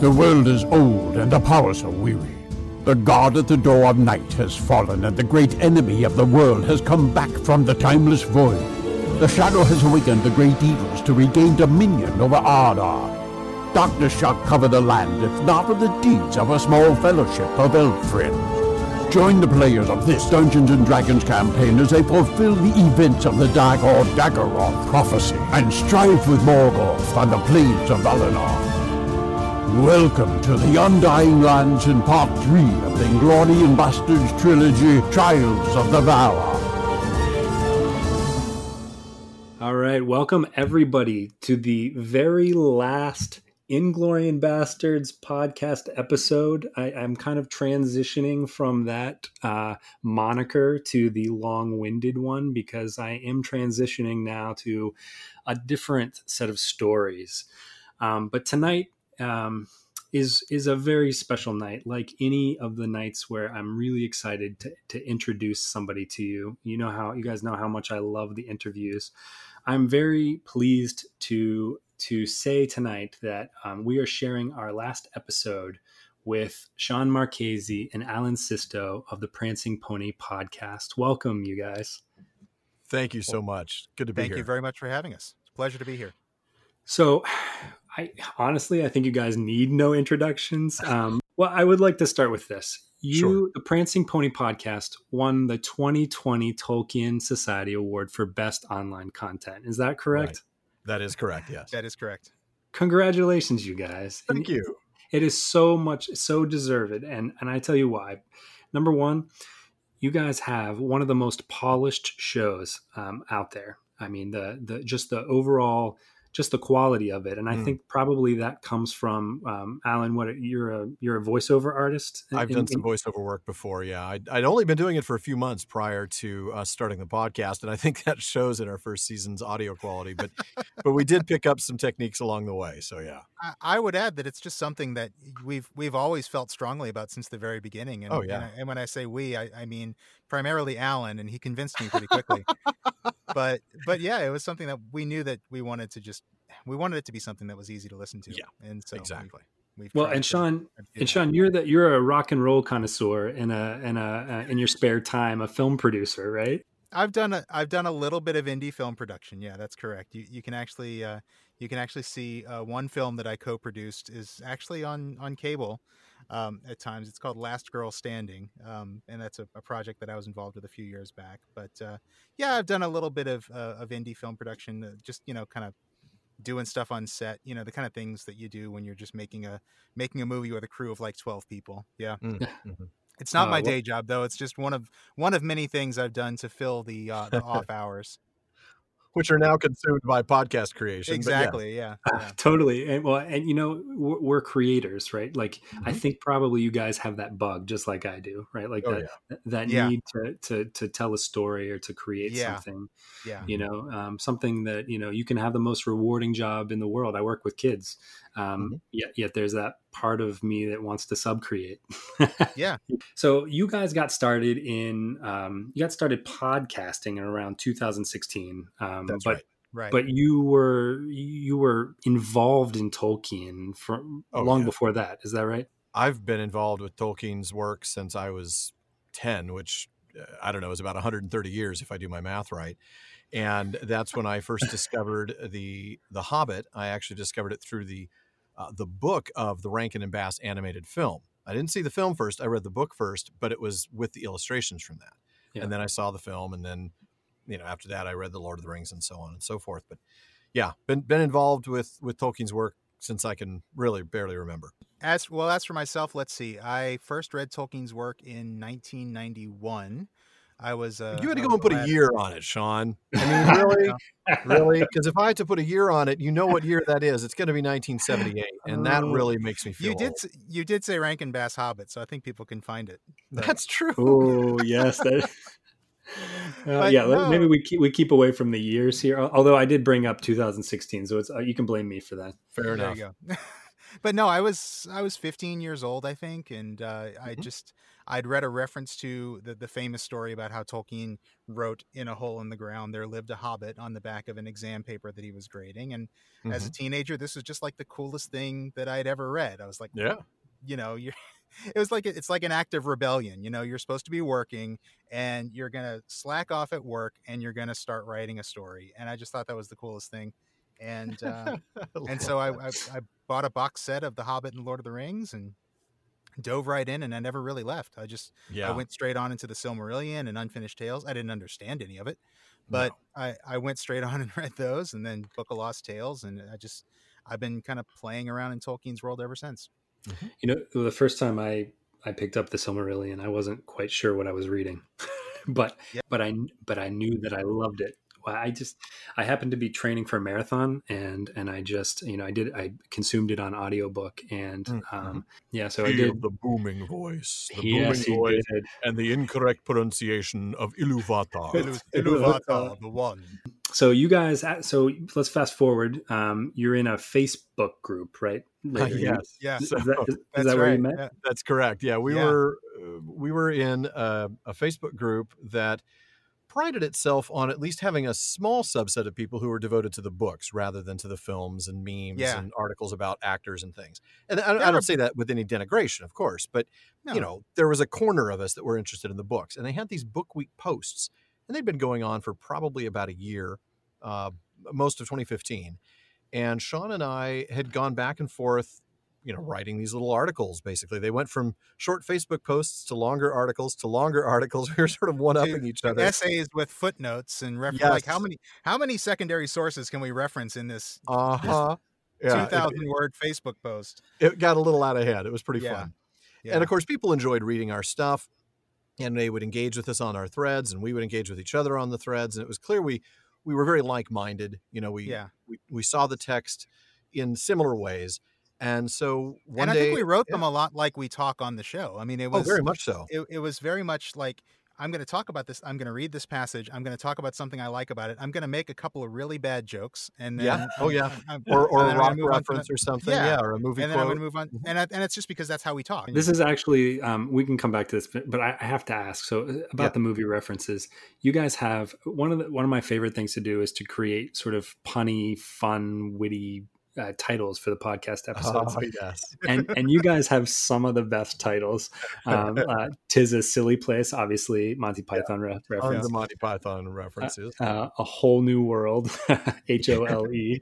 The world is old and the powers are weary. The god at the door of night has fallen, and the great enemy of the world has come back from the timeless void. The shadow has awakened the great evils to regain dominion over Arda. Darkness shall cover the land, if not with the deeds of a small fellowship of elf friends. Join the players of this Dungeons and Dragons campaign as they fulfill the events of the Dagor Dagorath prophecy and strive with Morgoth on the plains of Valinor. Welcome to the Undying Lands in Part 3 of the Inglorious Bastards trilogy, Trials of the Valar. All right, welcome everybody to the very last Inglorious Bastards podcast episode. I, am kind of transitioning from that uh, moniker to the long winded one because I am transitioning now to a different set of stories. Um, but tonight, um, is is a very special night like any of the nights where i'm really excited to, to introduce somebody to you you know how you guys know how much i love the interviews i'm very pleased to to say tonight that um, we are sharing our last episode with Sean Marchese and Alan Sisto of the Prancing Pony podcast. Welcome, you guys. Thank you so much. Good to be Thank here. Thank you very much for having us. It's a pleasure to be here. So, I honestly, I think you guys need no introductions. Um, well, I would like to start with this. You, sure. the Prancing Pony podcast, won the 2020 Tolkien Society Award for Best Online Content. Is that correct? Right. That is correct. Yes, that is correct. Congratulations, you guys! Thank and you. It is so much, so deserved, and and I tell you why. Number one, you guys have one of the most polished shows um, out there. I mean, the the just the overall just the quality of it. And I mm. think probably that comes from um, Alan. What you're a you're a voiceover artist. In, I've done some voiceover work before. Yeah, I'd, I'd, only been doing it for a few months prior to uh, starting the podcast, and I think that shows in our first season's audio quality. But but we did pick up some techniques along the way. So yeah, I, I, would add that it's just something that we've we've always felt strongly about since the very beginning. And, oh yeah, and, I, and when I say we, I, I mean primarily Alan, and he convinced me pretty quickly. but but yeah, it was something that we knew that we wanted to just we wanted it to be something that was easy to listen to. Yeah, and so exactly. We've, well, and Sean, and Sean, you're that you're a rock and roll connoisseur in a in a uh, in your spare time, a film producer, right? I've done a I've done a little bit of indie film production. Yeah, that's correct. You you can actually uh, you can actually see uh, one film that I co-produced is actually on on cable um, at times. It's called Last Girl Standing, um, and that's a, a, project that I was involved with a few years back. But uh, yeah, I've done a little bit of uh, of indie film production, uh, just you know, kind of doing stuff on set. You know, the kind of things that you do when you're just making a making a movie with a crew of like twelve people. Yeah. Mm, mm-hmm. It's not uh, my day job though. It's just one of one of many things I've done to fill the uh, the off hours which are now consumed by podcast creation. Exactly. Yeah. yeah. Uh, totally. And well, and you know, we're, we're creators, right? Like, mm-hmm. I think probably you guys have that bug just like I do, right? Like oh, that, yeah. that yeah. need to, to, to tell a story or to create something, yeah. you know, um, something that, you know, you can have the most rewarding job in the world. I work with kids. Um, mm-hmm. yet, yet there's that part of me that wants to sub create. yeah. So you guys got started in, um, you got started podcasting in around 2016. Um, That's but, right. Right. But you were you were involved in Tolkien from oh, long yeah. before that. Is that right? I've been involved with Tolkien's work since I was 10, which uh, I don't know is about 130 years if I do my math right. And that's when I first discovered the the Hobbit. I actually discovered it through the uh, the book of the Rankin and Bass animated film. I didn't see the film first. I read the book first, but it was with the illustrations from that. Yeah. And then I saw the film, and then you know after that I read the Lord of the Rings and so on and so forth. But yeah, been been involved with with Tolkien's work since I can really barely remember. As well as for myself, let's see. I first read Tolkien's work in 1991. I was. Uh, you had to go and put a year on it, Sean. I mean, really, really? Because if I had to put a year on it, you know what year that is. It's going to be 1978, and that oh. really makes me feel. You did. Old. You did say Rankin Bass Hobbit, so I think people can find it. But... That's true. Oh yes. That... Uh, yeah, no. maybe we keep we keep away from the years here. Although I did bring up 2016, so it's uh, you can blame me for that. Fair enough. There you go. but no, I was I was 15 years old, I think, and uh, I Mhm. just I'd read a reference to the the famous story about how Tolkien wrote in a hole in the ground there lived a hobbit on the back of an exam paper that he was grading, and as a Mhm. teenager, this was just like the coolest thing that I'd ever read. I was like, Yeah. you know, you're. It was like it's like an act of rebellion. You know, you're supposed to be working, and you're gonna slack off at work, and you're gonna start writing a story. And I just thought that was the coolest thing. And uh, and so I, I I bought a box set of The Hobbit and Lord of the Rings and dove right in, and I never really left. I just yeah. I went straight on into the Silmarillion and Unfinished Tales. I didn't understand any of it, but I I went straight on and read those, and then Book of Lost Tales, and I just I've been kind of playing around in Tolkien's world ever since. Mm-hmm. You know, the first time I I picked up the Silmarillion, I wasn't quite sure what I was reading, but Yeah. but I but I knew that I loved it. Well, I just I happened to be training for a marathon, and and I just you know I did I consumed it on audiobook, and Mm, um, yeah, so I did. the booming voice, the Yes, he voice, did. and the incorrect pronunciation of Iluvatar. Iluvatar, the one. So you guys, so let's fast forward. Um, you're in a Facebook group, right? Later. yes, Yeah, Is, So- that, is, is that where right. you met? Yeah. That's correct. Yeah, we Yeah. were uh, we were in a, a Facebook group that prided itself on at least having a small subset of people who were devoted to the books rather than to the films and memes Yeah. and articles about actors and things. And I, I don't say that with any denigration, of course, but No. you know, there was a corner of us that were interested in the books, and they had these book week posts, and they'd been going on for probably about a year, uh, most of 2015. And Sean and I had gone back and forth, you know, writing these little articles. Basically, they went from short Facebook posts to longer articles to longer articles. We were sort of one upping each other. essays with footnotes and refer- like how many how many secondary sources can we reference in this Uh huh. two Yeah, it, word Facebook post? it got a little out of hand. It was pretty Yeah. fun. Yeah. And of course, people enjoyed reading our stuff and they would engage with us on our threads and we would engage with each other on the threads. And it was clear we, we were very like minded. You know, we, yeah, we, we saw the text in similar ways. And so one and I day, think we wrote yeah. them a lot like we talk on the show. I mean, it oh, was very much so. it, it was very much like I'm going to talk about this. I'm going to read this passage. I'm going to talk about something I like about it. I'm going to make a couple of really bad jokes, and then Yeah. Oh, yeah. I'm- I'm- Or, or a rock gonna move on to reference or something. Yeah. Yeah. Or a movie and then I'm going to move on, Mhm. and I, and it's just because that's how we talk. This is actually, um, we can come back to this, but, but I I have to ask. So uh, about Yeah. the movie references, you guys have one of the one of my favorite things to do is to create sort of punny, fun, witty uh, titles for the podcast episodes, Oh, yes. and and you guys have some of the best titles. Um, uh, Tis a silly place, obviously Monty Python re- Tons reference. of Monty Python references. Uh, a whole new world, H O L E.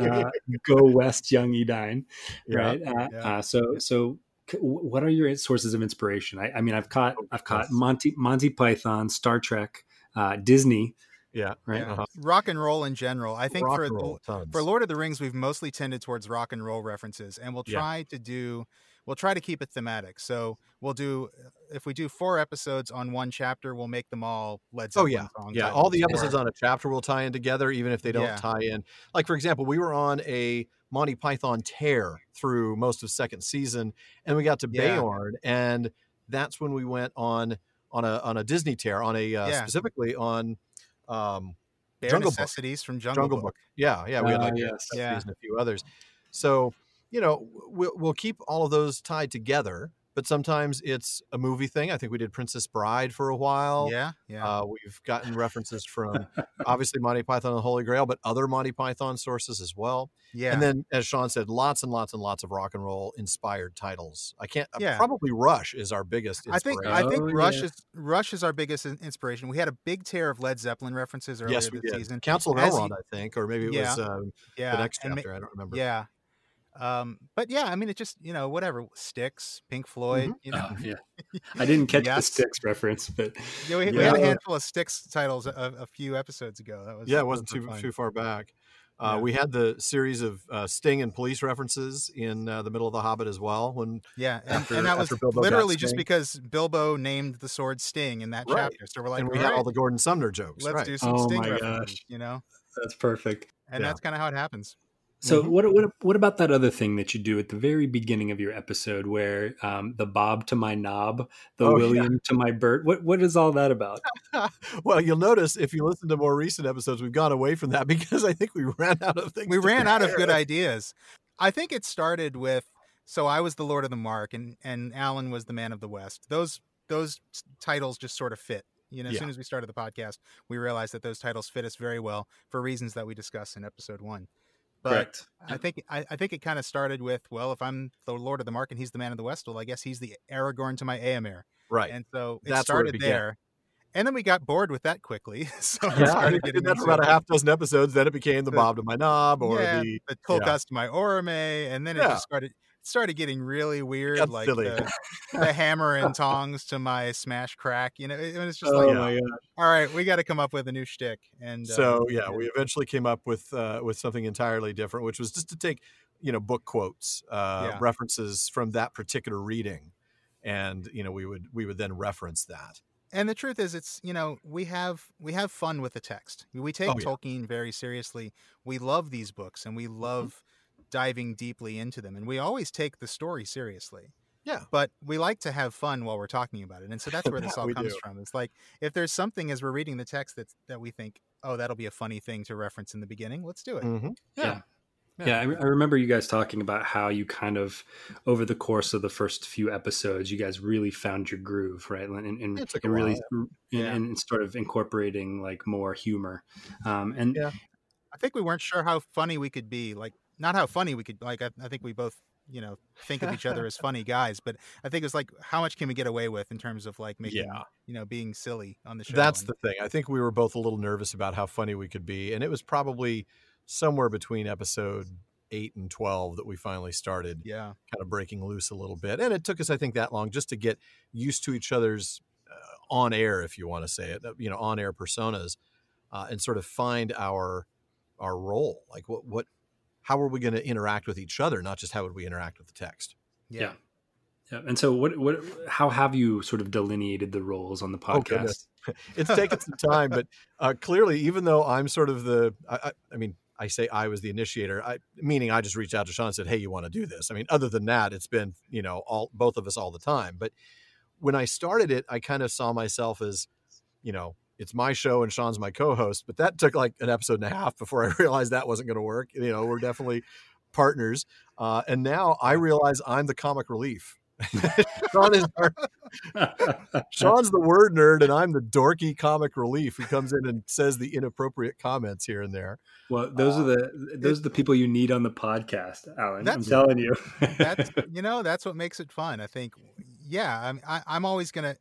Uh, Go west, young Edain Yeah. right uh, Yeah. uh, so so what are your sources of inspiration i, I mean i've caught Oh, i've caught monty monty python star trek uh, disney Yeah. right Yeah. Uh-huh. rock and roll in general. I think Rock for roll, for Lord of the Rings, we've mostly tended towards rock and roll references, and we'll Yeah. try to do we'll try to keep it thematic. So we'll do if we do four episodes on one chapter, we'll make them all Led Oh yeah, song yeah. All the titles. episodes on a chapter will tie in together, even if they don't Yeah. tie in. Like for example, we were on a Monty Python tear through most of second season, and we got to Yeah. Beorn, and that's when we went on on a on a Disney tear, on a uh, Yeah. specifically on um, Bare Jungle Book. necessities from Jungle, Jungle Book. Book. Yeah, yeah. We had Uh, like yes. Yeah. and a few others. So you know, we'll we'll keep all of those tied together. But sometimes it's a movie thing. I think we did Princess Bride for a while. Yeah, yeah. Uh, we've gotten references from obviously Monty Python and the Holy Grail, but other Monty Python sources as well. yeah. And then, as Sean said, lots and lots and lots of rock and roll inspired titles. I can't. uh, Yeah. probably Rush is our biggest. I think I think Oh, Rush yeah. is Rush is our biggest inspiration. We had a big tear of Led Zeppelin references earlier yes, we this did. season. Council of Elrond, I think, or maybe it Yeah. was um, Yeah, the next and ma- chapter. I don't remember. Yeah. Um, but yeah, I mean, it just you know whatever sticks, Pink Floyd. You know, Oh, yeah i didn't catch the Styx reference but yeah, we, we had a handful of Styx titles a, a few episodes ago. That was yeah, it wasn't too fun. too far back. Uh, Yeah. We had the series of uh, Sting and police references in uh, the middle of the Hobbit as well. When Yeah, and, after- and that was Bilbo literally just because Bilbo named the sword Sting in that Right. chapter. So we're like, and we all had all the Gordon Sumner jokes. let's right. do some Oh Sting my references, gosh. you know, that's perfect and Yeah. that's kind of how it happens. So Mhm. what, what what about that other thing that you do at the very beginning of your episode where um, the bob to my knob the Oh, yeah. william to my bert what what is all that about well, you'll notice if you listen to more recent episodes, we've gone away from that because I think we ran out of things. We to ran out of good ideas. I think it started with so I was the Lord of the Mark, and and Alan was the Man of the West. Those those titles just sort of fit. You know, as Yeah. soon as we started the podcast, we realized that those titles fit us very well for reasons that we discuss in episode one. But Correct. I think I, I think it kind of started with well, if I'm the Lord of the Mark and he's the Man of the West, well, I guess he's the Aragorn to my Eomer, Right. and so it That's where it started there. And then we got bored with that quickly, so yeah, I did that for about a half dozen episodes. Then it became the The- Bob to my knob or yeah, the the yeah. To my Orme, and then it Yeah. just started started getting really weird, got like the, the hammer and tongs to my smash crack. You know, it, it was just oh like, god. all right, we got to come up with a new shtick. And uh, so yeah, we eventually came up with uh, with something entirely different, which was just to take you know book quotes, uh, Yeah. references from that particular reading, and you know we would we would then reference that. and the truth is it's you know we have we have fun with the text we take Oh, yeah. tolkien very seriously we love these books and we Mm-hmm. Love diving deeply into them and we always take the story seriously Yeah. but we like to have fun while we're talking about it and so that's where this all comes do. from it's like if there's something as we're reading the text that that we think oh that'll be a funny thing to reference in the beginning let's do it Mhm. Yeah. Yeah. Yeah, I, I remember you guys talking about how you kind of, over the course of the first few episodes, you guys really found your groove, right? And, and, It took and really, while, and, Yeah. and sort of incorporating like more humor. Um, and Yeah. i think we weren't sure how funny we could be like not how funny we could like i, I think we both you know think of each other as funny guys but i think it's like how much can we get away with in terms of like making Yeah. you know being silly on the show That's and- the thing. I think we were both a little nervous about how funny we could be, and it was probably somewhere between episode eight and twelve that we finally started yeah kind of breaking loose a little bit. And it took us, I think, that long just to get used to each other's uh, on air, if you want to say it, uh, you know, on air personas, uh, and sort of find our our role. Like, what what how are we going to interact with each other, not just how would we interact with the text. yeah, Yeah. yeah. And so, what, what, how have you sort of delineated the roles on the Oh, podcast? goodness. it's taken some time, but uh, clearly, even though I'm sort of the, I, I, I mean, I say I was the initiator, I, meaning I just reached out to Sean and said, "Hey, you want to do this?" I mean, other than that, it's been you know all both of us all the time. But when I started it, I kind of saw myself as, you know, it's my show and Sean's my co-host. But that took like an episode and a half before I realized that wasn't going to work. You know, we're definitely partners, uh, and now I realize I'm the comic relief. Sean is our, Sean's the word nerd, and I'm the dorky comic relief who comes in and says the inappropriate comments here and there. well, those are the those are the people you need on the podcast, Alan. I'm telling you. that's you know that's what makes it fun i think yeah i'm I, i'm always gonna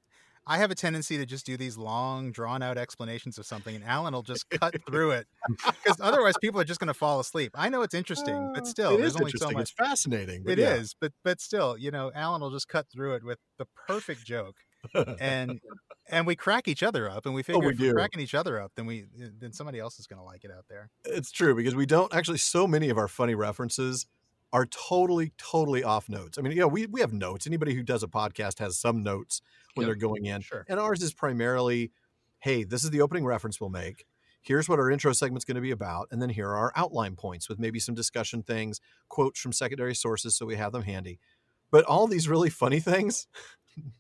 i have a tendency to just do these long drawn out explanations of something and alan will just cut through it because otherwise people are just gonna fall asleep i know it's interesting but Uh, still it there's is only so much It's fascinating. but It is, yeah. but but still, you know, Alan will just cut through it with the perfect joke, and and we crack each other up, and we figure Oh, we if we're cracking each other up, then we then somebody else is going to like it out there. It's true because we don't actually. So many of our funny references are totally, totally off notes. I mean, you know, we we have notes. Anybody who does a podcast has some notes when Yep. they're going in, Sure. and ours is primarily, hey, this is the opening reference we'll make. Here's what our intro segment's going to be about, and then here are our outline points with maybe some discussion things, quotes from secondary sources, so we have them handy. But all these really funny things,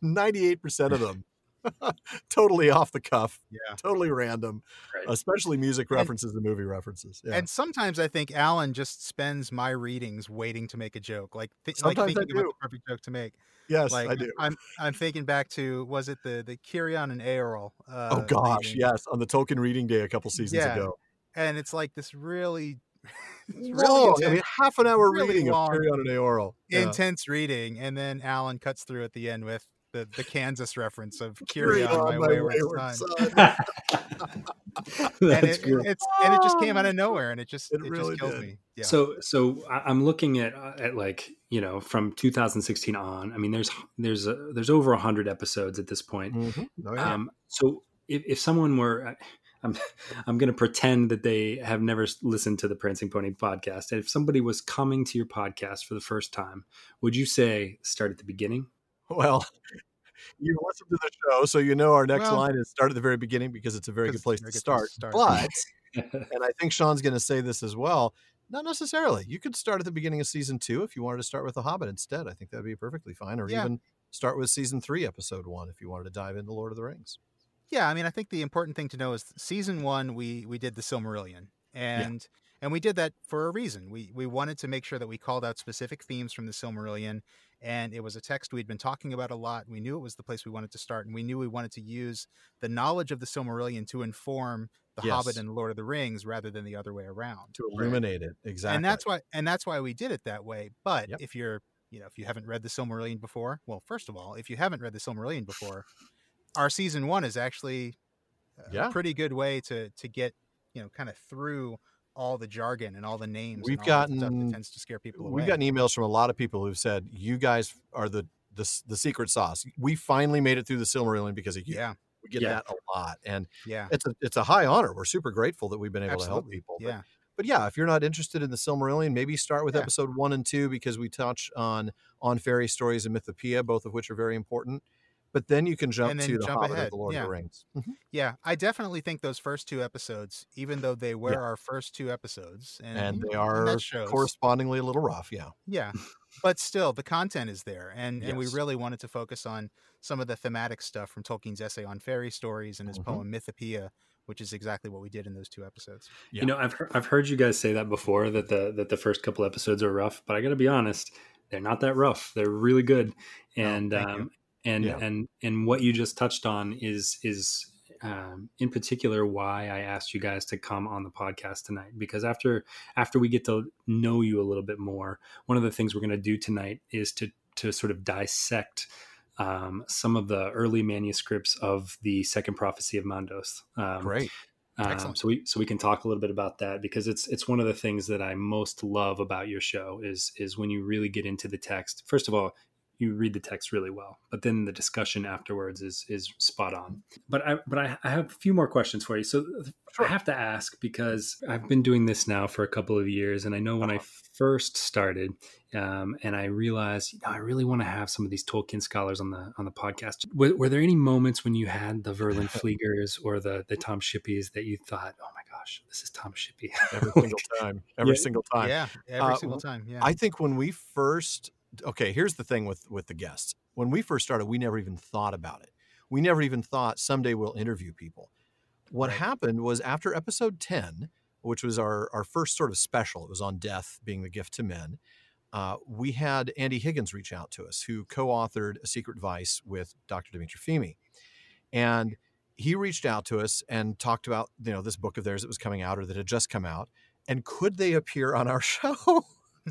ninety-eight percent of them, totally off the cuff, Yeah. totally random, Right. especially music references and movie references. Yeah. And sometimes I think Alan just spends my readings waiting to make a joke, like th- like Sometimes I thinking about the perfect joke to make. yes, Like I do. I'm I'm thinking back to was it the the Cirion and Eorl? Uh, oh gosh, reading? yes, on the Tolkien Reading Day a couple seasons Yeah, ago. and it's like this really, really I mean, half an hour really reading long, of Carry On and Eorl. Yeah. intense reading, and then Alan cuts through at the end with the, the Kansas reference of Carry Cirion, On, my, wayward, son. and it, great. it's and it just came out of nowhere, and it just It it, really just kills did. me. Yeah. So, so I- I'm looking at uh, at like you know from 2016 on. I mean, there's there's a, there's over hundred episodes at this point. Mhm. Oh, yeah. Um, so if, if someone were, I'm I'm going to pretend that they have never listened to the Prancing Pony podcast. And if somebody was coming to your podcast for the first time, would you say start at the beginning? Well, you listened to the show, so you know our next Well- line is start at the very beginning because it's a very good place to start. start. But and I think Sean's going to say this as well. Not necessarily. You could start at the beginning of season two if you wanted to start with The Hobbit instead. I think that'd be perfectly fine. Or Yeah. even start with season three, episode one, if you wanted to dive into Lord of the Rings. yeah, I mean, I think the important thing to know is season one we we did the Silmarillion, and and we did that for a reason. We we wanted to make sure that we called out specific themes from the Silmarillion, and it was a text we'd been talking about a lot. We knew it was the place we wanted to start, and we knew we wanted to use the knowledge of the Silmarillion to inform the Yes. Hobbit and Lord of the Rings rather than the other way around. to illuminate it exactly. And that's why and that's why we did it that way. But Yep. if you're you know if you haven't read the Silmarillion before, well, first of all, if you haven't read the Silmarillion before, our season one is actually a Yeah. pretty good way to to get you know kind of through all the jargon and all the names. We've and all that stuff gotten- that tends to scare people away. We've gotten emails from a lot of people who've said you guys are the the, the secret sauce. We finally made it through the Silmarillion because of you. yeah, We get Yeah. that a lot, and yeah, it's a it's a high honor. We're super grateful that we've been able to help people. But, Yeah, but yeah, if you're not interested in the Silmarillion, maybe start with Yeah. episode one and two because we touch on on fairy stories and mythopoeia, both of which are very important. But then you can jump And then to the jump Hobbit or ahead, the Lord yeah. of the Rings. Mhm. yeah. I definitely think those first two episodes, even though they were Yeah. our first two episodes, and, And they are that shows. correspondingly a little rough. Yeah. Yeah, but still, the content is there, and and we really wanted to focus on some of the thematic stuff from Tolkien's essay on fairy stories and his Mhm. poem Mythopoeia, which is exactly what we did in those two episodes. Yeah. You know, I've heard, I've heard you guys say that before that the that the first couple episodes are rough, but I got to be honest, they're not that rough. They're really good, and thank um, and Yeah. and and what you just touched on is is um, in particular why I asked you guys to come on the podcast tonight because after after we get to know you a little bit more, one of the things we're going to do tonight is to to sort of dissect. Um, some of the early manuscripts of the Second Prophecy of Mandos. Um, Great. um, Excellent. so we so we can talk a little bit about that because it's it's one of the things that I most love about your show is is when you really get into the text. First of all, you read the text really well, but then the discussion afterwards is is spot on. But I but I, I have a few more questions for you. So I have to ask because I've been doing this now for a couple of years, and I know when I first started, um, and I realized you know, I really want to have some of these Tolkien scholars on the on the podcast. Were, were there any moments when you had the Verlin Fleegers or the the Tom Shippies that you thought, oh my gosh, this is Tom Shippey? Every single time. Every Yeah. single time. Yeah, every Uh, single time. Yeah, I think when we first okay, here's the thing with with the guests. When we first started, we never even thought about it. We never even thought someday we'll interview people. What Right. happened was after episode 10, which was our our first sort of special, it was on death being the gift to men. Uh, we had Andy Higgins reach out to us, who co-authored A Secret Vice with Dr. Dimitra Fimi. And he reached out to us and talked about, you know, this book of theirs that was coming out or that had just come out. And could they appear on our show?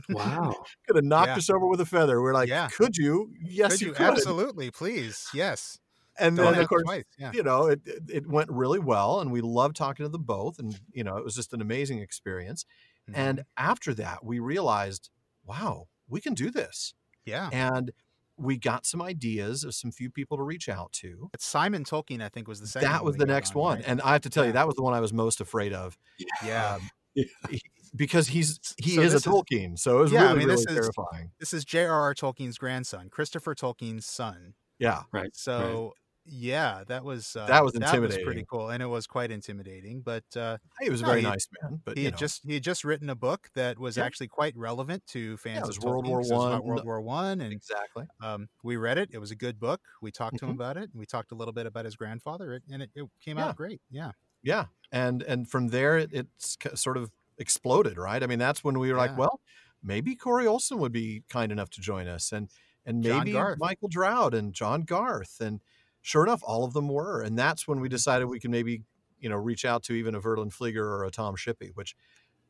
Wow. could have knocked Yeah. us over with a feather. We're like, Yeah. could you? Yes, could you, you could. absolutely please? Yes, And Don't then, of course, twice. Yeah, you know, it, it went really well, and we loved talking to them both, and you know, it was just an amazing experience. Mhm. And after that, we realized, wow, we can do this, yeah. and we got some ideas of some few people to reach out to. But Simon Tolkien, I think, was the second. that was the next on, one, right? and I have to tell you, that was the one I was most afraid of. yeah, um, he- because he's he So is a this is- Tolkien, so it was Yeah, I really, mean, really this is- terrifying. this is J.R.R. Tolkien's grandson, Christopher Tolkien's son. Yeah, Right. So yeah, that was uh, That was intimidating. pretty cool, and it was quite intimidating. But uh, he was a No, very he- nice man, but he had know. just he had just written a book that was Yeah. actually quite relevant to fans it of World Tolkien, War 'cause it was about One. World War One, and exactly. um, we read it. It was a good book. We talked to him Mhm. about it. And we talked a little bit about his grandfather, and it, it came Yeah. out great. Yeah, Yeah, and and from there it, it's sort of exploded, right? I mean, that's when we were like, well, maybe Corey Olsen would be kind enough to join us, and and maybe Michael Drout and John Garth, and sure enough, all of them were, and that's when we decided we can maybe you know reach out to even a Verlyn Flieger or a Tom Shippey, which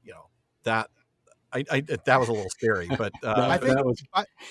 you know that. I, I that was a little scary, but uh, I think- that was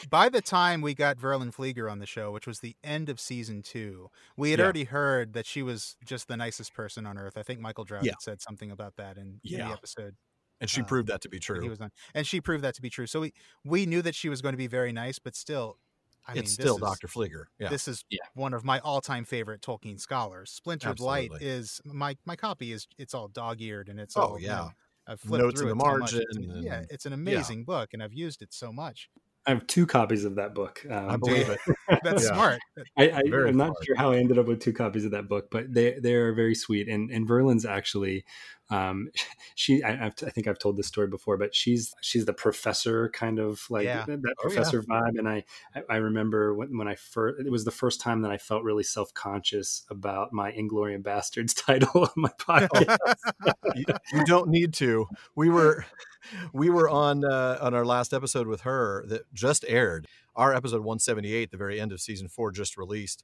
by the time we got Verlyn Flieger on the show, which was the end of season two, we had Yeah. already heard that she was just the nicest person on earth. I think Michael Drout Yeah. had said something about that in, in the episode. And she uh, proved that to be true. he was on, and she proved that to be true. So we we knew that she was going to be very nice, but still, I it's this still Doctor Flieger. Yeah, This is Yeah. one of my all-time favorite Tolkien scholars. Splintered Light is my my copy is it's all dog-eared and it's Oh, all you yeah. know, I've flipped Notes in through the it so much. It's margin yeah, it's an amazing book, and I've used it so much. I have two copies of that book. Um, I believe it. That's Yeah. smart. I, I, I'm not sure how I ended up with two copies of that book, but they they are very sweet. And and Verlyn's actually, um, she I, I've, think I've told this story before, but she's she's the professor kind of like Yeah. that Oh, yeah. professor vibe. And I I, I remember when, when I first it was the first time that I felt really self conscious about my Inglorious Bastards title on my podcast. you, you don't need to. We were we were on uh, on our last episode with her that just aired. Our episode 178, the very end of season 4 just released.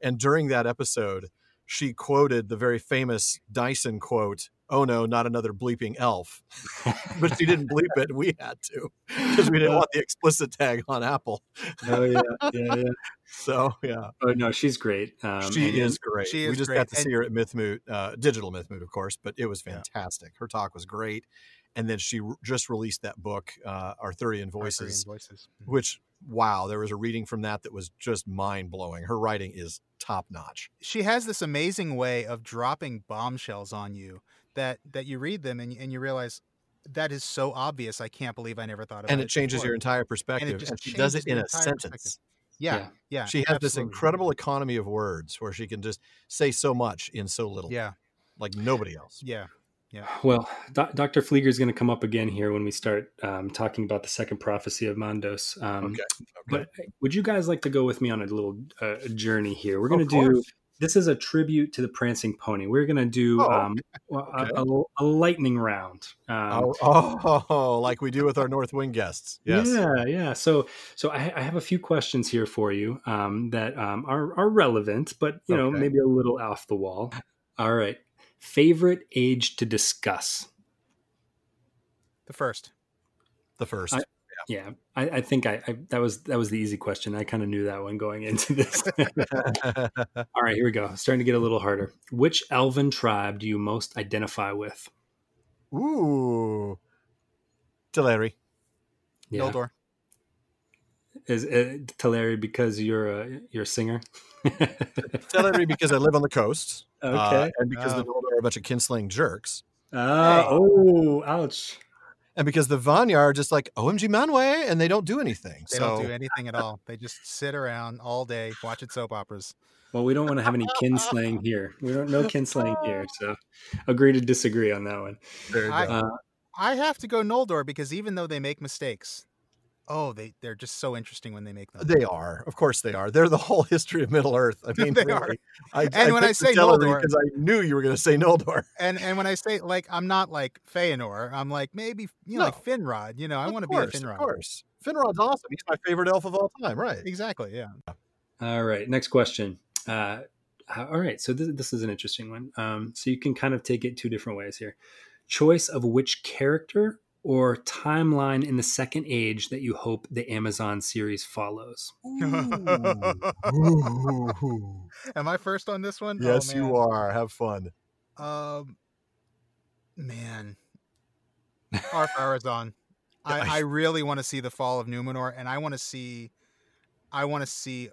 And during that episode, she quoted the very famous Dyson quote, "Oh no, not another bleeping elf." but she didn't bleep it. We had to because we didn't want the explicit tag on Apple. oh yeah, yeah, yeah. So, yeah. Oh no, she's great. Um, she is great. she we just great. got to see her at Mythmoot, uh, digital Mythmoot, of course, but it was Yeah. fantastic. Her talk was great. And then she r- just released that book, uh, Arthurian Arthurian Voices, voices. Mhm. which, wow, there was a reading from that that was just mind blowing. Her writing is top notch. She has this amazing way of dropping bombshells on you that that you read them and and you realize that is so obvious. I can't believe I never thought of it. And it changes before. your entire perspective. And, just she does it in a sentence. Yeah, Yeah. yeah. She has this incredible economy of words where she can just say so much in so little, Yeah, like nobody else. yeah. Well, Do- Dr. Flieger is going to come up again here when we start um, talking about the second prophecy of Mandos. Um, Okay. But would you guys like to go with me on a little uh, journey here? We're going to do. This is a tribute to the Prancing Pony. We're going to do Oh, um, a, okay. a, a lightning round. Um, Oh, oh, like we do with our North Wing guests. Yes. Yeah, yeah. So, so I, I have a few questions here for you um, that um, are are relevant, but you know Okay. maybe a little off the wall. All right. Favorite age to discuss? The first. The first. I- Yeah, I, I think I, I that was that was the easy question. I kind of knew that one going into this. All right, here we go. Starting to get a little harder. Which elven tribe do you most identify with? Ooh. Teleri. Yeah, Noldor. is it Teleri because you're a you're a singer? Teleri because I live on the coast. Uh, okay. and because the Oh. Noldor are a bunch of kinslaying jerks. Uh, oh, ouch. And because the Vanyar are just like, OMG Manwë, and they don't do anything. They so don't do anything at all. They just sit around all day watching soap operas. Well, we don't want to have any kinslaying here. We don't know kinslaying here. So, agree to disagree on that one. I- Uh, I have to go Noldor because even though they make mistakes, oh, they they're just so interesting when they make them. they are. Of course they are. They're the whole history of Middle Earth. I mean, They really. are. I, And when I say Teleri Noldor- because I knew you were going to say Noldor. And and when I say like I'm not like Feanor, I'm like maybe you know No. like Finrod. You know, I want to be a Finrod. Of course. Finrod's awesome. He's my favorite elf of all time. Right. Exactly. Yeah. all right, next question. Uh, all right, so this, this is an interesting one. Um, so you can kind of take it two different ways here. Choice of which character or timeline in the second age that you hope the Amazon series follows. Ooh. Am I first on this one? yes, oh, you are. Have fun. Um, man, Ar-Pharazon. Yeah, I, I really want to see the fall of Numenor, and I want to see, I want to see,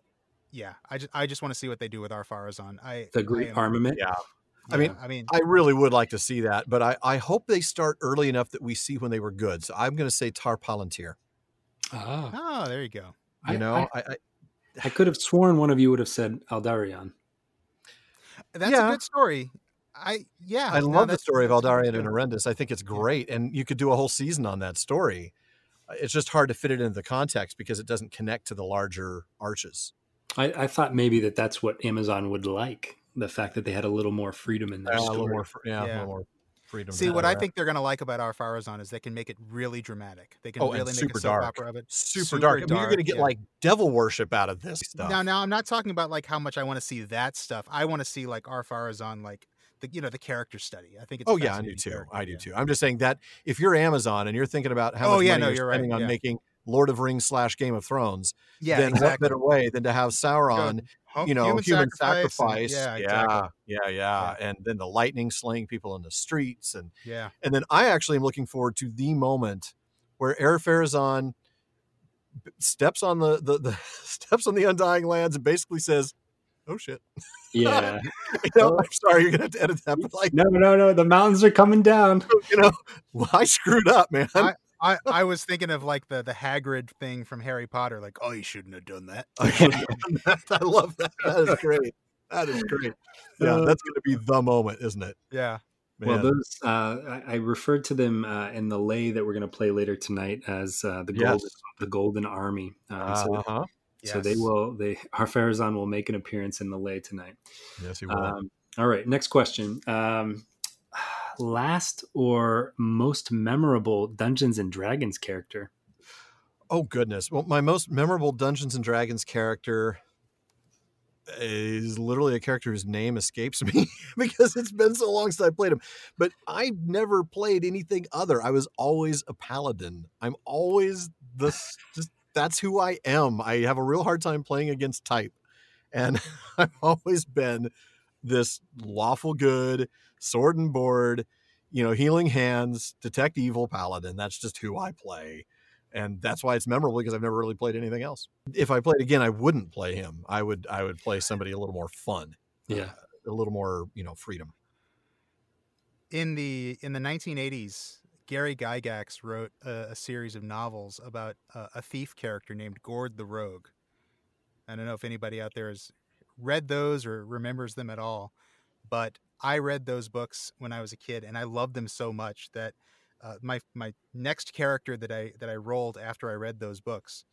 yeah, I just I just want to see what they do with Ar-Pharazon. I The I Great am- Armament. Yeah. I mean, I mean, I really would like to see that, but I, I hope they start early enough that we see when they were good. So I'm going to say Tar Palantir. Ah, oh, there you go. You I- know, I, I, I, I could have sworn one of you would have said Aldarion. That's Yeah. a good story. I yeah, I love the story of that's really Aldarion and good. Erendis. I think it's great, and you could do a whole season on that story. It's just hard to fit it into the context because it doesn't connect to the larger arches. I, I thought maybe that that's what Amazon would like the fact that they had a little more freedom in their Uh, a little more, fr- yeah, a little more freedom. See, what I think they're gonna like about Ar-Pharazon is they can make it really dramatic. They can Oh, really make super a soap dark. opera of it. super, super dark. I mean, you're going to get yeah. like devil worship out of this stuff. Now, now I'm not talking about like how much I want to see that stuff. I want to see like Arf Arazon, like the you know the character study. I think it's. Oh yeah, I do too. character, I do yeah. too. I'm just saying that if you're Amazon and you're thinking about how Oh, much yeah, money no, you're, you're right, spending on yeah. making Lord of Rings slash Game of Thrones, Yeah, then what better way than to have Sauron, Hum- you know, human, sacrifice? and- yeah, yeah, exactly. yeah, yeah, and then the lightning slaying people in the streets, and Yeah, and then I actually am looking forward to the moment where Ar-Pharazon steps on the, the the steps on the Undying Lands and basically says, "Oh shit." Yeah. You know, oh. I'm sorry, you're gonna have to edit that, but like, no, no, no. The mountains are coming down. you know, well, I screwed up, man. I, I I was thinking of like the the Hagrid thing from Harry Potter, like, oh, you shouldn't have done that. I, shouldn't have done that. I love that. That is great. That is great. Yeah, Uh, that's going to be the moment, isn't it? Yeah. Well, those uh, I, I referred to them uh, in the lay that we're going to play later tonight as uh, the Yes. golden the Golden Army. Um, so, uh-huh. so they will. They Ar-Pharazon will make an appearance in the lay tonight. Yes, he will. Um, all right, next question. Um, last or most memorable Dungeons and Dragons character? Oh goodness! Well, my most memorable Dungeons and Dragons character is literally a character whose name escapes me because it's been so long since I played him. But I never played anything other. I was always a paladin. I'm always this. Just that's who I am. I have a real hard time playing against type, and I've always been this lawful good sword and board, you know, healing hands, detect evil paladin. That's just who I play and that's why it's memorable because I've never really played anything else. If I played again, I wouldn't play him. I would I would play somebody a little more fun, Yeah, a little more you know freedom. in the in the 1980s, Gary Gygax wrote a, a series of novels about uh, a thief character named Gord the Rogue. I don't know if anybody out there has read those or remembers them at all, but I read those books when I was a kid, and I loved them so much that uh, my my next character that I that I rolled after I read those books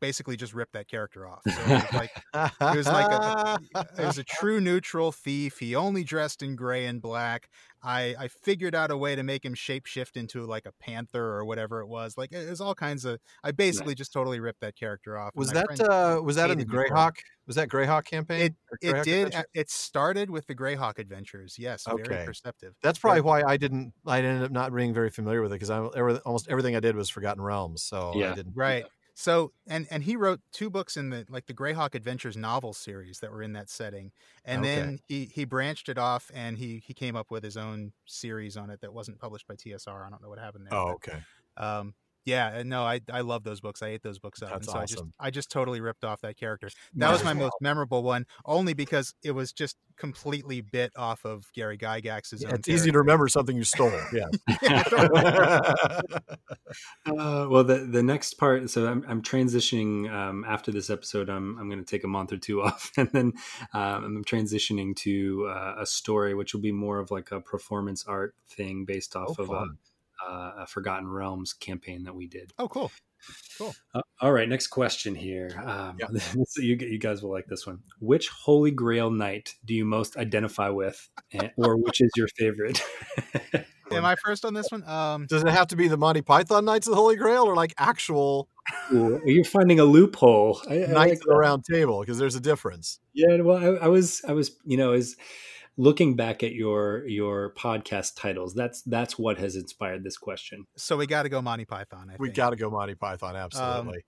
basically just ripped that character off. So it was like it was like a, it was a true neutral thief. He only dressed in gray and black. I I figured out a way to make him shapeshift into like a panther or whatever it was. Like it was all kinds of. I basically just totally ripped that character off. was that uh, was that in the hated me. Greyhawk? Was that Greyhawk campaign? It Greyhawk did. Adventure? It started with the Greyhawk Adventures. Yes, Okay. very perceptive. That's probably why I didn't. I ended up not being very familiar with it because I almost everything I did was Forgotten Realms. So Yeah. I didn't. Right. So and and he wrote two books in the like the Greyhawk Adventures novel series that were in that setting, and Okay. then he he branched it off and he he came up with his own series on it that wasn't published by TSR. I don't know what happened there. Oh, but, okay. um, yeah, no, I I love those books. I ate those books up, That's and so I just. I just totally ripped off that character. That was my most memorable one, only because it was just completely bit off of Gary Gygax's Yeah, own. it's easy to remember something you stole. Yeah. Uh, well, the the next part. So I'm, I'm transitioning um, after this episode. I'm I'm going to take a month or two off, and then um, I'm transitioning to uh, a story, which will be more of like a performance art thing based off Oh, of a, fun. Uh, a Forgotten Realms campaign that we did. Oh, cool. Uh, all right, next question here. Um, Yeah. this- you you guys will like this one. Which Holy Grail knight do you most identify with, and, or which is your favorite? Am I first on this one? Um, Does it have to be the Monty Python Knights of the Holy Grail or like actual Ooh, you're finding a loophole. I, I like Knights of the. Round Table? Because there's a difference. Yeah, well, I, I was, I was, you know, is looking back at your your podcast titles. That's that's what has inspired this question. so we got to go Monty Python. I We got to go Monty Python. Absolutely.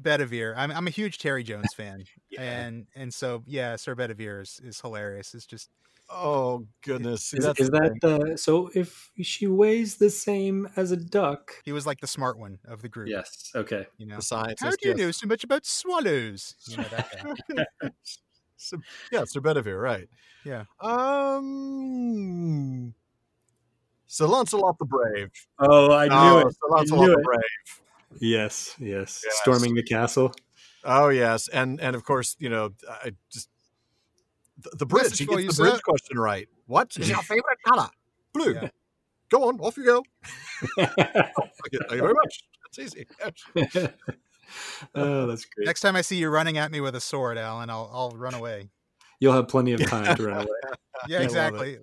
Bedivere. I'm I'm a huge Terry Jones fan, and and so yeah, Sir Bedivere is, is hilarious. It's just oh goodness. Is, is that thing. uh, so? If she weighs the same as a duck, he was like the smart one of the group. yes, okay. You know, the scientist? how do you yes. know so much about swallows? You know that guy. Sir- yeah, Sir Bedivere, right? Yeah. Um, Sir Lancelot the Brave. Oh, I knew oh, it. Sir Lancelot knew the. Brave. Yes, yes, Yes. Storming the castle. Oh yes, and and of course, you know, I just the, the bridge. He gets the sir. bridge question right. What is your favorite color? Blue. Yeah. Go on, off you go. Okay, Thank you very much. That's easy. Yes. oh, that's great. Next time I see you running at me with a sword, Alan, I'll I'll run away. You'll have plenty of time to run away. Yeah, exactly.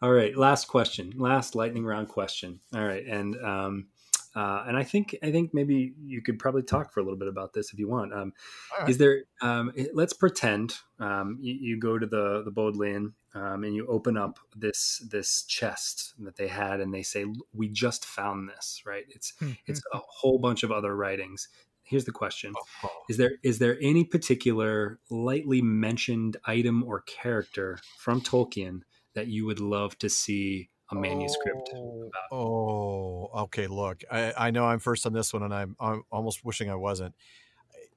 All right, last question, last lightning round question. All right, and um, uh, and I think I think maybe you could probably talk for a little bit about this if you want. Um, right. Is there? Um, let's pretend um, you, you go to the the Bodleian um, and you open up this this chest that they had, and they say, "We just found this." Right? It's hmm, hmm, it's a hmm. whole bunch of other writings. Here's the question: Oh, Is there is there any particular lightly mentioned item or character from Tolkien that you would love to see a manuscript Oh, about? Oh, okay. Look, I, I know I'm first on this one, and I'm, I'm almost wishing I wasn't.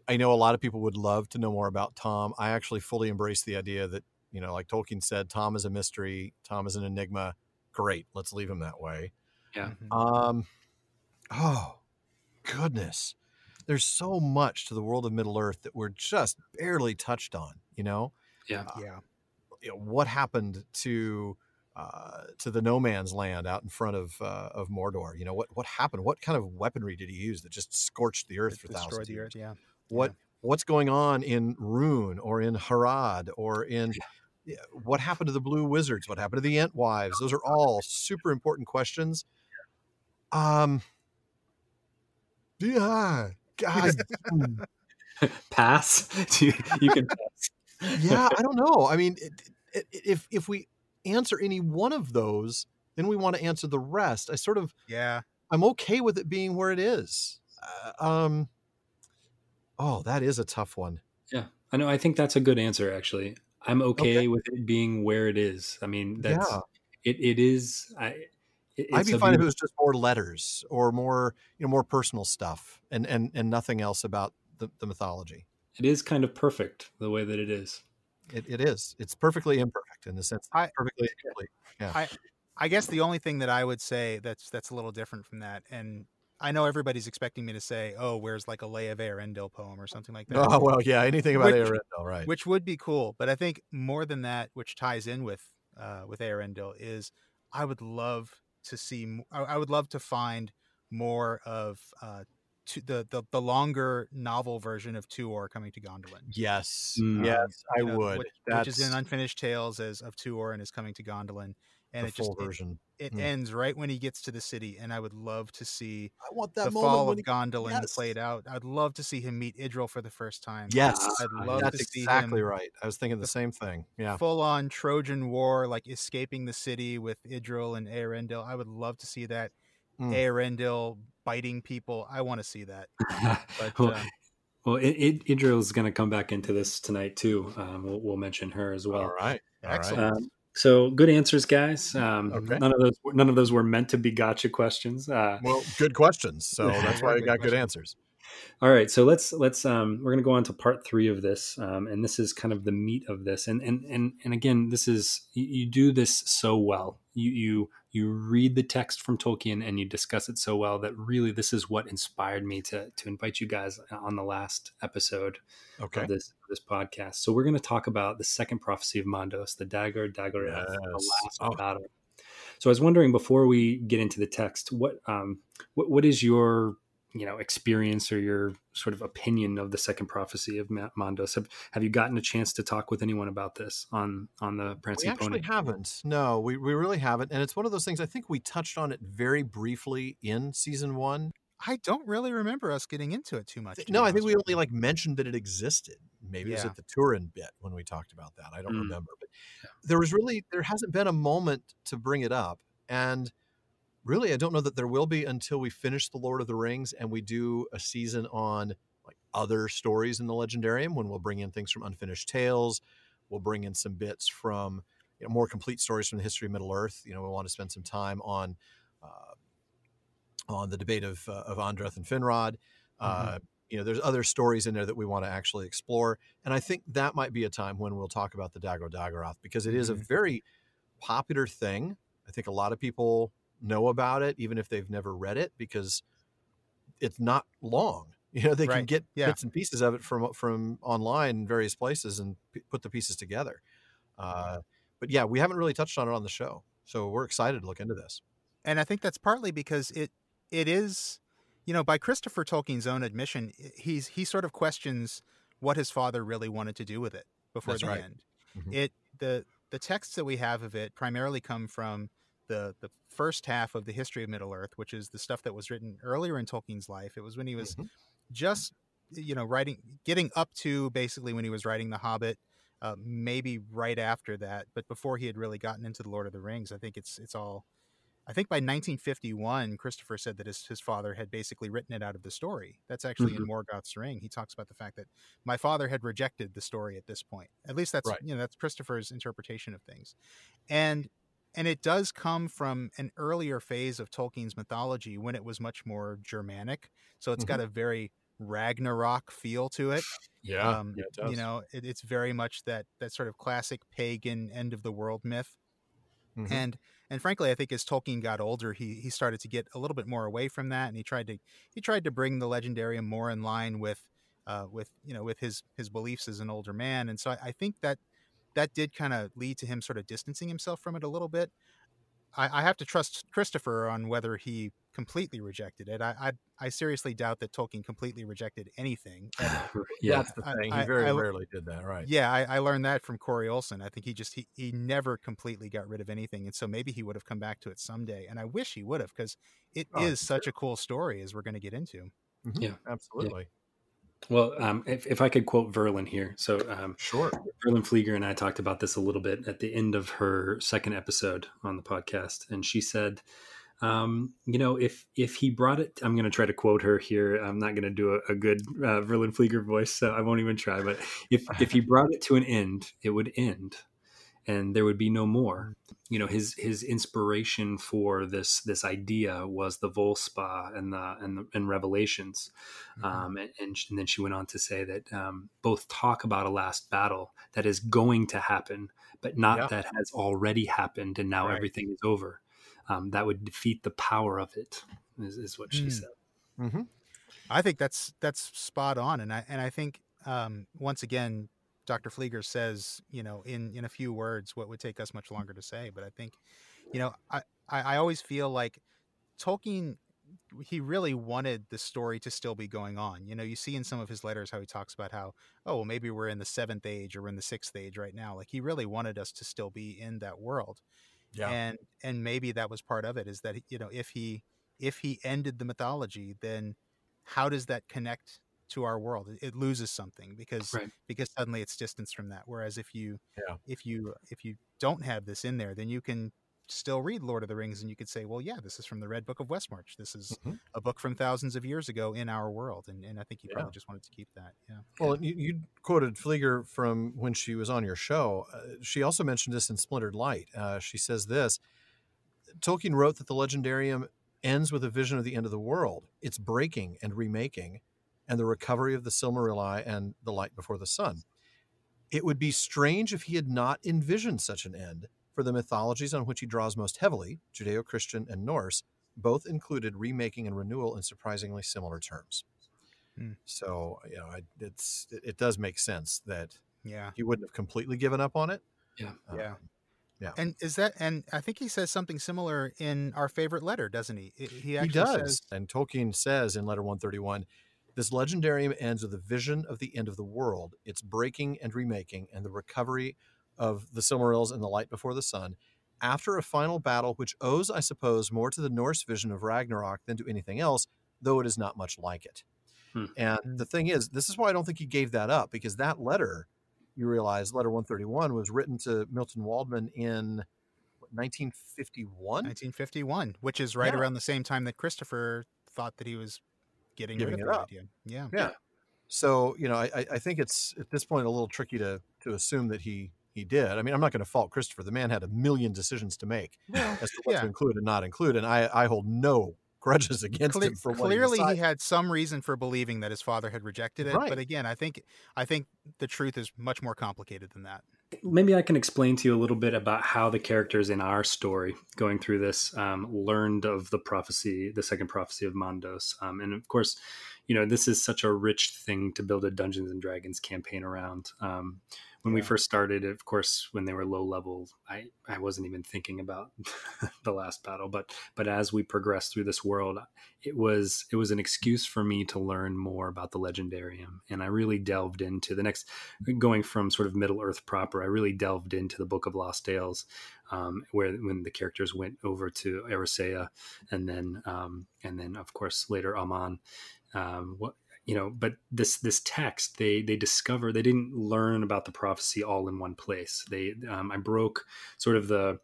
I know a lot of people would love to know more about Tom. I actually fully embrace the idea that, you know, like Tolkien said, Tom is a mystery, Tom is an enigma. Great, let's leave him that way. Yeah. Mhm. Um, Oh, goodness. There's so much to the world of Middle Earth that we're just barely touched on, you know? Yeah. Uh, Yeah. you know, what happened to uh, to the no man's land out in front of uh, of Mordor? You know what what happened? What kind of weaponry did he use that just scorched the earth It for destroyed thousands of the years? earth. Yeah. What what's going on in Rhun or in Harad or in yeah, what happened to the Blue Wizards? What happened to the Entwives? Those are all super important questions. Um, yeah, God, Pass. you, you can pass. yeah, I don't know. I mean, it, it, if if we answer any one of those, then we want to answer the rest. I sort of Yeah. I'm okay with it being where it is. Uh, um, oh, that is a tough one. Yeah, I know. I think that's a good answer. Actually, I'm okay, Okay. with it being where it is. I mean, that's Yeah. it. It is. I. It, I'd be fine if it was just more letters or more, you know, more personal stuff, and and and nothing else about the, the mythology. It is kind of perfect the way that it is. It, it is. It's perfectly imperfect in the sense. that I- it's perfectly incomplete. I I guess the only thing that I would say that's that's a little different from that, and I know everybody's expecting me to say, "Oh, where's like a Leia of Eärendil poem or something like that," Oh well, yeah. Anything about Which- Eärendil, right? which would be cool. But I think more than that, which ties in with uh, with Eärendil, is I would love to see. I would love to find more of uh, to the, the the longer novel version of Tuor coming to Gondolin. yes, Mm. yes, I know, would. which, That's which is in Unfinished Tales as of Tuor and is coming to Gondolin, and the it just full it, version. it Mm. ends right when he gets to the city, and I would love to see I want the that moment fall of he- Gondolin yes. played out. I'd love to see him meet Idril for the first time. Yes, I'd love that's to see exactly him right. I was thinking the same thing. Yeah. full on Trojan War, like escaping the city with Idril and Eärendil. I would love to see that. Mm. Eärendil biting people. I want to see that. But well, uh, well, it, it, Idril's going to come back into this tonight too. Um, we'll, we'll mention her as well. All right. All right. Excellent. Um, so good answers, guys. Um, Okay. None of those none of those were meant to be gotcha questions. Uh, Well, good questions. So that's why we Good got good answers. All right, so let's let's um, we're going to go on to part three of this, um, and this is kind of the meat of this. And and and and again, this is you, you do this so well. You you you read the text from Tolkien and you discuss it so well that really this is what inspired me to to invite you guys on the last episode Okay. of this this podcast. So we're going to talk about the second prophecy of Mandos, the Dagor, Dagor, the last Oh. battle. So I was wondering before we get into the text, what um what what is your you know experience or your sort of opinion of the second prophecy of Ma- Mandos? Have have you gotten a chance to talk with anyone about this on on the We Prancing actually Pony? haven't. No, we, we really haven't. And it's one of those things, I think we touched on it very briefly in season one. I don't really remember us getting into it too much. to No, I think we only like mentioned that it existed. Maybe it was at the Turin bit when we talked about that. I don't Mm. remember. But there was really, there hasn't been a moment to bring it up. And really, I don't know that there will be until we finish The Lord of the Rings and we do a season on like other stories in the Legendarium when we'll bring in things from Unfinished Tales. We'll bring in some bits from you know, more complete stories from the history of Middle Earth. You know, we want to spend some time on uh, on the debate of uh, of Andreth and Finrod. Uh, You know, there's other stories in there that we want to actually explore, and I think that might be a time when we'll talk about the Dagor Dagorath because it is a Mhm. very popular thing. I think a lot of people know about it, even if they've never read it, because it's not long. You know, they can get Yeah. bits and pieces of it from from online in various places and p- put the pieces together. Uh, but yeah, we haven't really touched on it on the show, so we're excited to look into this. and I think that's partly because it it is, you know, by Christopher Tolkien's own admission, he's he sort of questions what his father really wanted to do with it before That's the right. end. Mhm. It the the texts that we have of it primarily come from the the first half of the history of Middle Earth, which is the stuff that was written earlier in Tolkien's life. It was when he was Mhm. just you know writing getting up to basically when he was writing the hobbit uh, maybe right after that but before he had really gotten into the lord of the rings i think it's it's all i think by 1951 christopher said that his, his father had basically written it out of the story that's actually in morgoth's ring he talks about the fact that my father had rejected the story at this point at least that's Right. you know that's christopher's interpretation of things and and it does come from an earlier phase of Tolkien's mythology when it was much more Germanic. So it's got a very Ragnarok feel to it. Yeah, um, yeah, it You know, it, it's very much that that sort of classic pagan end of the world myth. Mm-hmm. And and frankly, I think as Tolkien got older, he he started to get a little bit more away from that, and he tried to he tried to bring the legendarium more in line with uh, with you know with his his beliefs as an older man. And so I, I think that that did kind of lead to him sort of distancing himself from it a little bit. I, I have to trust Christopher on whether he completely rejected it. I, I, I seriously doubt that Tolkien completely rejected anything. yeah, that's the thing. I, he very I, rarely did that, right? Yeah, I, learned that from Corey Olsen. I think he just he, he never completely got rid of anything, and so maybe he would have come back to it someday. And I wish he would have because it oh, is such a cool story, as we're going to get into. Mm-hmm. Yeah, absolutely. Yeah. Well, um, if, if I could quote Verlyn here. So, um, sure. Verlyn Flieger and I talked about this a little bit at the end of her second episode on the podcast. And she said, um, you know, if if he brought it, I'm going to try to quote her here. I'm not going to do a, a good uh, Verlyn Flieger voice, so I won't even try. But if if he brought it to an end, it would end and there would be no more. You know, his his inspiration for this this idea was the Völuspá and the and the, and Revelations, mm-hmm. um, and, and, then she went on to say that um, both talk about a last battle that is going to happen, but not yeah. that has already happened and now right. everything is over. Um, that would defeat the power of it, is, is what she mm. said. Mm-hmm. I think that's that's spot on, and I and I think um, once again Dr. Flieger says, you know, in in a few words, what would take us much longer to say. But I think, you know, I I, I always feel like Tolkien he really wanted the story to still be going on. You know, you see in some of his letters how he talks about how, oh, well, maybe we're in the seventh age or we're in the sixth age right now. Like he really wanted us to still be in that world. Yeah. And and maybe that was part of it is that you know if he if he ended the mythology, then how does that connect to our world it, loses something because right. because suddenly it's distance from that. Whereas if you yeah. if you if you don't have this in there then you can still read lord of the rings and you could say well yeah this is from the red book of westmarch. This is mm-hmm. a book from thousands of years ago in our world. And, and i think he probably just wanted to keep that. Yeah. Well you, you quoted Flieger from when she was on your show. Uh, she also mentioned this in splintered light. Uh, she says this tolkien wrote that the legendarium ends with a vision of the end of the world. It's breaking and remaking and the recovery of the Silmarilli and the light before the sun. It would be strange if he had not envisioned such an end, for the mythologies on which he draws most heavily, Judeo Christian and Norse, both included remaking and renewal in surprisingly similar terms. Hmm. So, you know, it's it, it, does make sense that yeah he wouldn't have completely given up on it. Yeah, um, yeah. Yeah. And is that and I think he says something similar in our favorite letter, doesn't he? He actually he does. Says, and Tolkien says in letter 131, this legendarium ends with a vision of the end of the world, its breaking and remaking, and the recovery of the Silmarils and the light before the sun, after a final battle which owes, I suppose, more to the Norse vision of Ragnarok than to anything else, though it is not much like it. Hmm. And the thing is, this is why I don't think he gave that up, because that letter, you realize, letter 131, was written to Milton Waldman in 1951? 1951, which is right yeah. around the same time that Christopher thought that he was getting giving it up. Idea. Yeah. Yeah. So, you know, I, I think it's at this point a little tricky to to assume that he he did. I mean, I'm not going to fault Christopher. The man had a million decisions to make as to what yeah. to include and not include, and I I hold no grudges against Cle- him for clearly he, he, had some reason for believing that his father had rejected it. Right. But again, I think I think the truth is much more complicated than that. Maybe I can explain to you a little bit about how the characters in our story, going through this, um, learned of the prophecy, the second prophecy of Mandos, um, and of course, you know this is such a rich thing to build a Dungeons and Dragons campaign around. Um, when we first started, of course, when they were low level, I, I wasn't even thinking about the last battle. But but as we progressed through this world, it was it was an excuse for me to learn more about the legendarium, and I really delved into the next, going from sort of Middle Earth proper. I really delved into the Book of Lost Tales, um, where when the characters went over to Eressëa, and then um, and then of course later Aman. Um, what you know but this this text they they discover they didn't learn about the prophecy all in one place. They um, i broke sort of the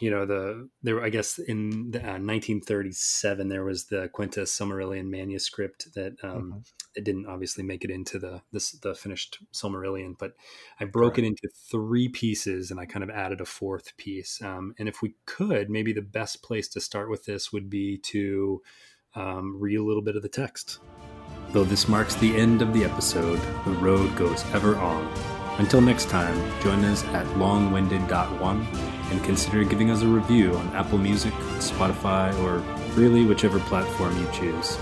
you know the there i guess in the, uh, 1937 there was the Quenta Silmarillion manuscript that um mm-hmm. it didn't obviously make it into the this the finished silmarillion but i broke it into three pieces and i kind of added a fourth piece. Um, and if we could maybe the best place to start with this would be to um, read a little bit of the text. Though this marks the end of the episode, the road goes ever on. Until next time, join us at longwinded.one and consider giving us a review on Apple Music, Spotify, or really whichever platform you choose.